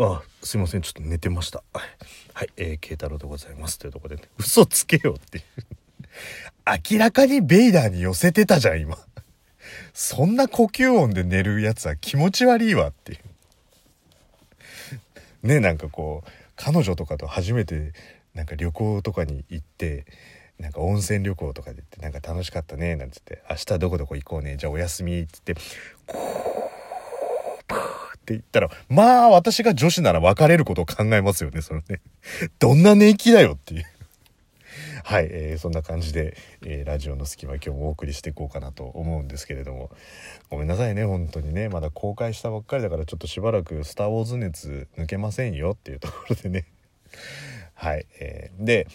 あすいません。ちょっと寝てました。はい。えー、慶太郎でございます。というとこで、ね、嘘つけよっていう。明らかにベイダーに寄せてたじゃん今。そんな呼吸音で寝るやつは気持ち悪いわっていう。ねなんかこう彼女とかと初めてなんか旅行とかに行ってなんか温泉旅行とかで行ってなんか楽しかったねなんつって。明日どこどこ行こうねじゃあお休みっつって。こうって言ったら、まあ私が女子なら別れることを考えますよね、そのね。どんな寝気だよっていう。はい、えー、そんな感じで、えー、ラジオの隙間今日もお送りしていこうかなと思うんですけれども。ごめんなさいね本当にね。まだ公開したばっかりだからちょっとしばらく「スター・ウォーズ」熱抜けませんよっていうところでね。はい、えー、で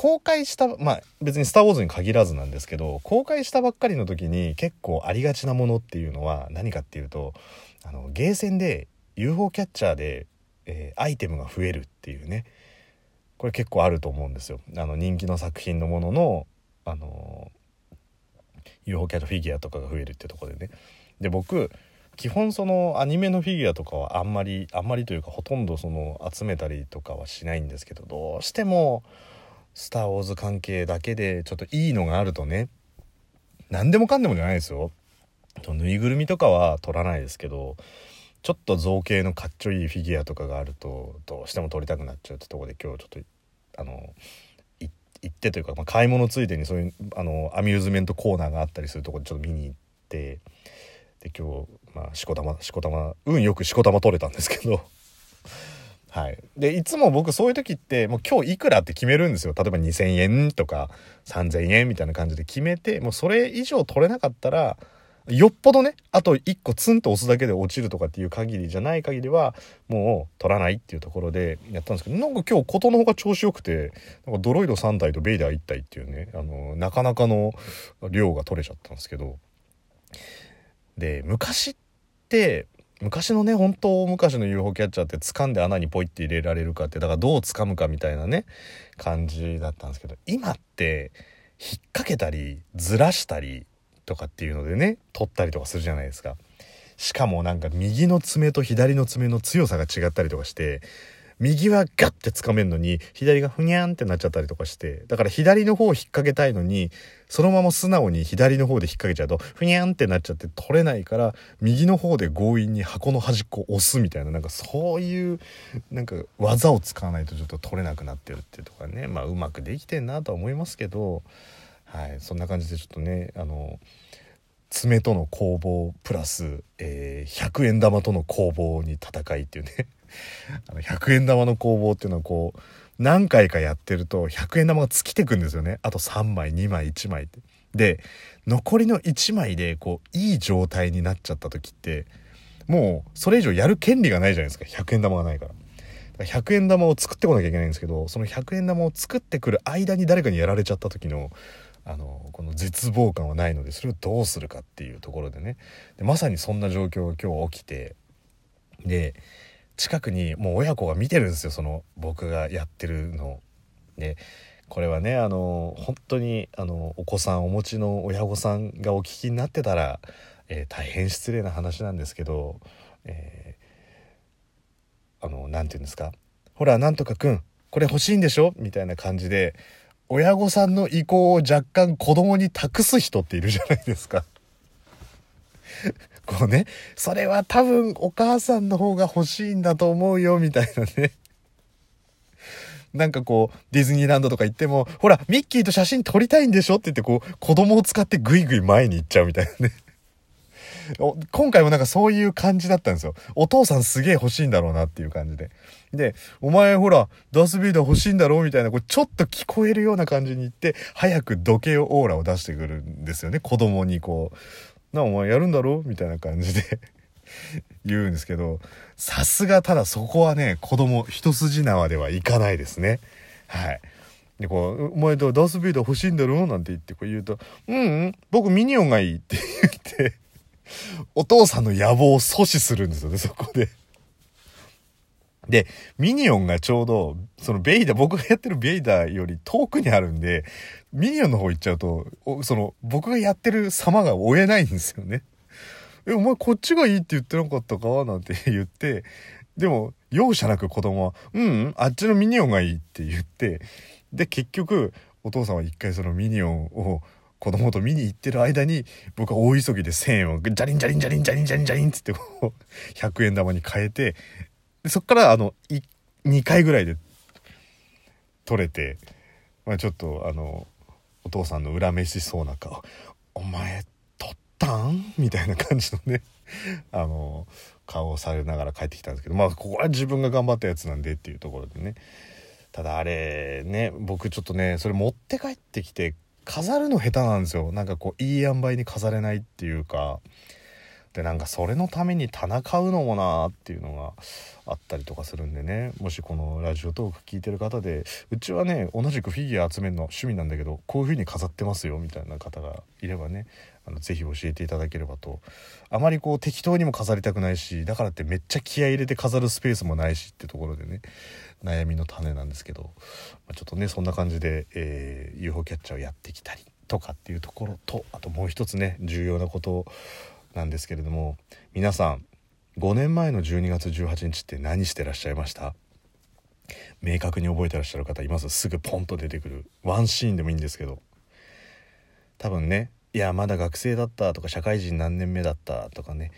公開したまあ別に「スター・ウォーズ」に限らずなんですけど公開したばっかりの時に結構ありがちなものっていうのは何かっていうとあのゲーセンで UFO キャッチャーで、えー、アイテムが増えるっていうねこれ結構あると思うんですよ。あの人気の作品のもののあの UFO キャッチャーフィギュアとかが増えるってとこでね。で僕基本そのアニメのフィギュアとかはあんまりあんまりというかほとんどその集めたりとかはしないんですけどどうしても「スター・ウォーズ」関係だけでちょっといいのがあるとね。何でもかんでもじゃないですよ。ぬいぐるみとかは取らないですけどちょっと造形のかっちょいいフィギュアとかがあるとどうしても撮りたくなっちゃうってとこで今日ちょっとあの行ってというか、まあ、買い物ついでにそういうあのアミューズメントコーナーがあったりするとこでちょっと見に行ってで今日まあしこたましこたま運よくしこたま取れたんですけど。はい、でいつも僕そういう時ってもう今日いくらって決めるんですよ。例えば2,000円とか3,000円みたいな感じで決めてもうそれ以上取れなかったらよっぽどねあと1個ツンと押すだけで落ちるとかっていう限りじゃない限りはもう取らないっていうところでやったんですけどなんか今日ことの方が調子よくてなんかドロイド3体とベイダー1体っていうねあのなかなかの量が取れちゃったんですけど。で昔って昔のね本当昔の UFO キャッチャーって掴んで穴にポイって入れられるかってだからどう掴むかみたいなね感じだったんですけど今って引っ掛けたりずらしたりとかっていうのでね取ったりとかするじゃないですか。しかもなんか右の爪と左の爪の強さが違ったりとかして右はガッて掴めんのに左がふにゃんってなっちゃったりとかしてだから左の方を引っ掛けたいのにそのまま素直に左の方で引っ掛けちゃうとふにゃんってなっちゃって取れないから右の方で強引に箱の端っこを押すみたいななんかそういうなんか技を使わないとちょっと取れなくなってるっていうとかねまあうまくできてんなとは思いますけどはいそんな感じでちょっとねあの爪との攻防プラス、えー、100円玉との攻防に戦いっていうね。あの100円玉の攻防っていうのはこう何回かやってると100円玉が尽きてくんですよね。あと3枚2枚1枚って。で残りの1枚でこういい状態になっちゃった時ってもうそれ以上やる権利がないじゃないですか。100円玉がないから。100円玉を作ってこなきゃいけないんですけどその100円玉を作ってくる間に誰かにやられちゃった時のあのこの絶望感はないのでそれをどうするかっていうところでね。でまさにそんな状況が今日起きてで近くにもう親子が見てるんですよその僕がやってるの。でこれはねあの本当にあのお子さんお持ちの親御さんがお聞きになってたら、えー、大変失礼な話なんですけど、えー、あの何て言うんですか「ほらなんとかくんこれ欲しいんでしょ?」みたいな感じで親御さんの意向を若干子供に託す人っているじゃないですか。こうね、それは多分お母さんの方が欲しいんだと思うよ、みたいなね。なんかこう、ディズニーランドとか行っても、ほら、ミッキーと写真撮りたいんでしょって言って、こう、子供を使ってグイグイ前に行っちゃうみたいなね。今回もなんかそういう感じだったんですよ。お父さんすげえ欲しいんだろうなっていう感じで。で、お前ほら、ダースビーダー欲しいんだろうみたいな、こうちょっと聞こえるような感じに言って、早く時計オーラを出してくるんですよね。子供にこう、な、お前やるんだろ？みたいな感じで 言うんですけど、さすがただそこはね、子供一筋縄ではいかないですね。はい。で、こう、お前とダースビーダー欲しいんだろ？なんて言ってこう言うと、うん、うん、僕ミニオンがいいって言ってお父さんの野望を阻止するんですよね、そこでで、ミニオンがちょうど、そのベイダー、僕がやってるベイダーより遠くにあるんで、ミニオンの方行っちゃうと、その、僕がやってる様が追えないんですよね。え、お前こっちがいいって言ってなかったか？なんて 言って、でも、容赦なく子供は「うん、うん、あっちのミニオンがいい」って言ってで結局お父さんは一回そのミニオンを子供と見に行ってる間に僕は大急ぎで1,000円をジャリンジャリンジャリンジャリンジャリンジャリンっつってこう100円玉に変えてでそっからあの2回ぐらいで取れて、まあ、ちょっとあのお父さんの恨めしそうな顔「お前取ったん?」みたいな感じのねあの顔をされながら帰ってきたんですけどまあここは自分が頑張ったやつなんでっていうところでねただあれね僕ちょっとねそれ持って帰ってきて飾るの下手なんですよなんかこういい塩梅に飾れないっていうかでなんかそれのために棚買うのもなーっていうのがあったりとかするんでね。もしこのラジオトーク聞いてる方でうちはね同じくフィギュア集めるの趣味なんだけどこういう風に飾ってますよみたいな方がいればねあのぜひ教えていただければと。あまりこう適当にも飾りたくないしだからってめっちゃ気合い入れて飾るスペースもないしってところでね悩みの種なんですけど、まあ、ちょっとねそんな感じで、えー、UFO キャッチャーをやってきたりとかっていうところとあともう一つね重要なことなんですけれども皆さん5年前の12月18日って何してらっしゃいました？明確に覚えてらっしゃる方います？すぐポンと出てくる。ワンシーンでもいいんですけど。多分ねいやまだ学生だったとか社会人何年目だったとかね、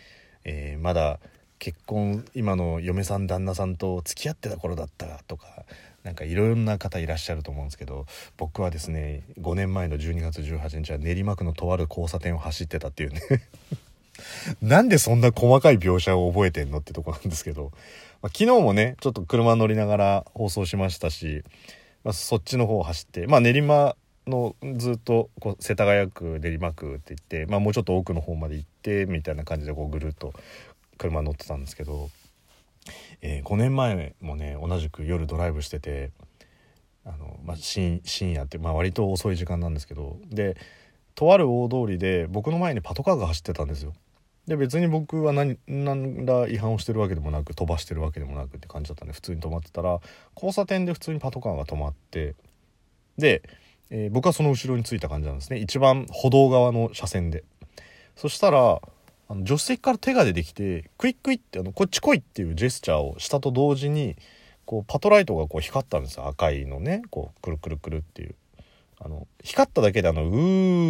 えー、まだ結婚今の嫁さん旦那さんと付き合ってた頃だったとかなんかいろんな方いらっしゃると思うんですけど僕はですね5年前の12月18日は練馬区のとある交差点を走ってたっていうね。なんでそんな細かい描写を覚えてんのってとこなんですけど、まあ、昨日もねちょっと車乗りながら放送しましたし、まあ、そっちの方を走ってまあ練馬のずっとこう世田谷区練馬区って言って、まあ、もうちょっと奥の方まで行ってみたいな感じでこうぐるっと車乗ってたんですけど、えー、5年前もね同じく夜ドライブしててあの、まあ、深夜って、まあ、割と遅い時間なんですけどでとある大通りで僕の前にパトカーが走ってたんですよ。で別に僕は何何ら違反をしてるわけでもなく飛ばしてるわけでもなくって感じだったんで普通に止まってたら交差点で普通にパトカーが止まってで、えー、僕はその後ろについた感じなんですね。一番歩道側の車線で。そしたらあの助手席から手が出てきてクイックイってあのこっち来いっていうジェスチャーをしたと同時にこうパトライトがこう光ったんですよ。赤いのねこうくるくるくるっていう。あの光っただけであのう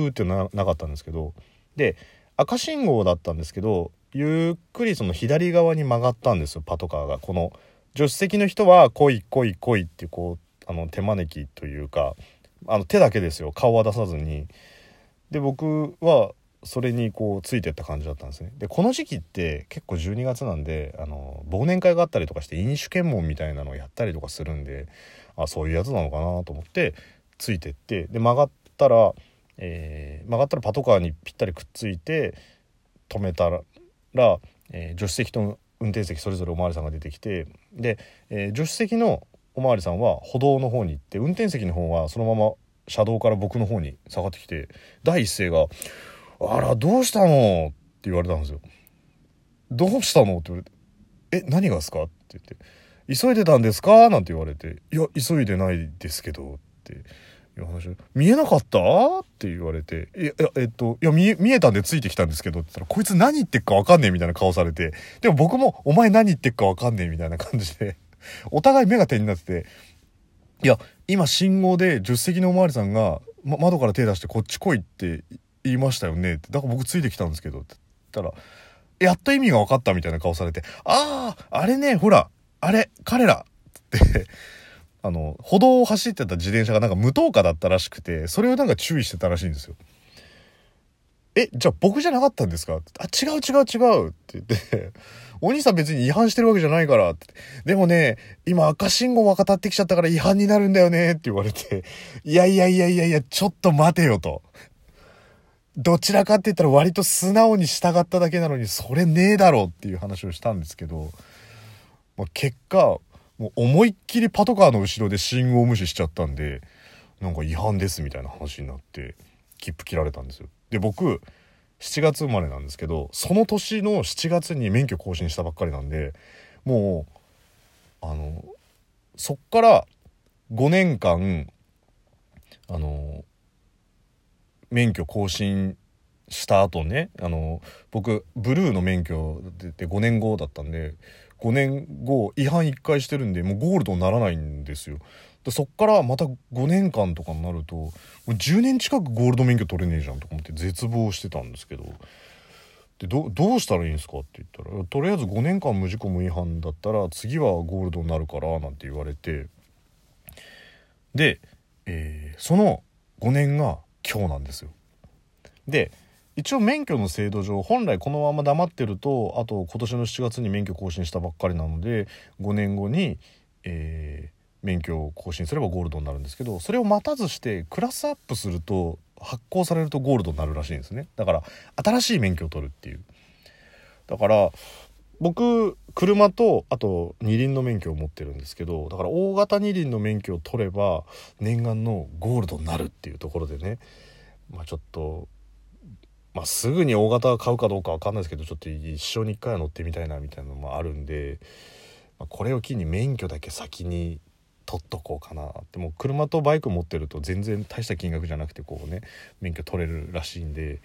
ーってななかったんですけどで赤信号だったんですけどゆっくりその左側に曲がったんですよパトカーが。この助手席の人は「来い来い来い」ってこうあの手招きというかあの手だけですよ。顔は出さずに。で僕はそれにこうついてった感じだったんですね。でこの時期って結構12月なんであの忘年会があったりとかして飲酒検問みたいなのをやったりとかするんであそういうやつなのかなと思ってついてってで曲がったら、えー、曲がったらパトカーにぴったりくっついて止めたら、えー、助手席と運転席それぞれお巡りさんが出てきてで、えー、助手席のお巡りさんは歩道の方に行って運転席の方はそのまま車道から僕の方に下がってきて第一声が「あらどうしたの?」って言われたんですよ。どうしたの？って言われて「え何がですか?」って言って「急いでたんですか?」なんて言われて「いや急いでないですけど」っていう話見えなかった？って言われて「いやえっといや見え見えたんでついてきたんですけど」って言ったら「こいつ何言ってっか分かんねえ」みたいな顔されて。でも僕も「お前何言ってっか分かんねえ」みたいな感じで。お互い目が点になってて。いや今信号で助手席のお巡りさんが、ま、窓から手出してこっち来いって言いましたよねって。だから僕ついてきたんですけどって言ったらやっと意味が分かったみたいな顔されて。あああれねほらあれ彼ら。って。あの、歩道を走ってた自転車がなんか無灯火だったらしくて、それをなんか注意してたらしいんですよ。え、じゃあ僕じゃなかったんですか？あ、違う違う違うって言ってお兄さん別に違反してるわけじゃないからって。でもね、今赤信号は渡ってきちゃったから違反になるんだよねって言われて、いやいやいやいやいや、ちょっと待てよと。どちらかって言ったら割と素直に従っただけなのに、それねえだろっていう話をしたんですけど、まあ、結果、もう思いっきりパトカーの後ろで信号無視しちゃったんでなんか違反ですみたいな話になって切符切られたんですよ。で僕7月生まれなんですけどその年の7月に免許更新したばっかりなんでもうあのそっから5年間あの免許更新した後ねあの僕ブルーの免許で5年後だったんで5年後違反1回してるんでもうゴールドにならないんですよ。でそっからまた5年間とかになるともう10年近くゴールド免許取れねえじゃんとか思って絶望してたんですけど。でどうしたらいいんですかって言ったらとりあえず5年間無事故無違反だったら次はゴールドになるからなんて言われて。で、えー、その5年が今日なんですよ。で一応免許の制度上本来このまま黙ってるとあと今年の7月に免許更新したばっかりなので5年後に、えー、免許を更新すればゴールドになるんですけどそれを待たずしてクラスアップすると発行されるとゴールドになるらしいんですね。だから新しい免許を取るっていう。だから僕車とあと二輪の免許を持ってるんですけどだから大型二輪の免許を取れば念願のゴールドになるっていうところでね。まあちょっとまあ、すぐに大型買うかどうか分かんないですけどちょっと一生に一回は乗ってみたいなみたいなのもあるんで、まあ、これを機に免許だけ先に取っとこうかなってもう車とバイク持ってると全然大した金額じゃなくてこうね免許取れるらしいんで、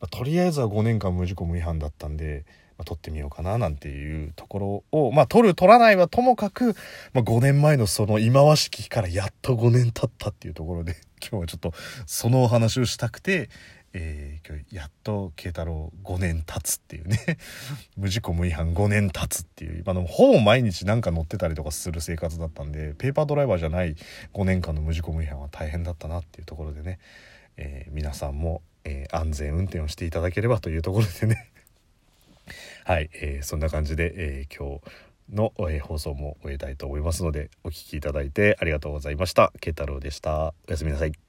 まあ、とりあえずは5年間無事故無違反だったんで、まあ、取ってみようかななんていうところをまあ取る取らないはともかく、まあ、5年前のその忌まわしきからやっと5年経ったっていうところで今日はちょっとそのお話をしたくてえー、今日やっと慶太郎5年経つっていうね。無事故無違反5年経つっていう。今のほぼ毎日なんか乗ってたりとかする生活だったんでペーパードライバーじゃない5年間の無事故無違反は大変だったなっていうところでね、えー、皆さんも、えー、安全運転をしていただければというところでね。はい、えそんな感じで、え今日の、え放送も終えたいと思いますのでお聴きいただいてありがとうございました。慶太郎でした。おやすみなさい。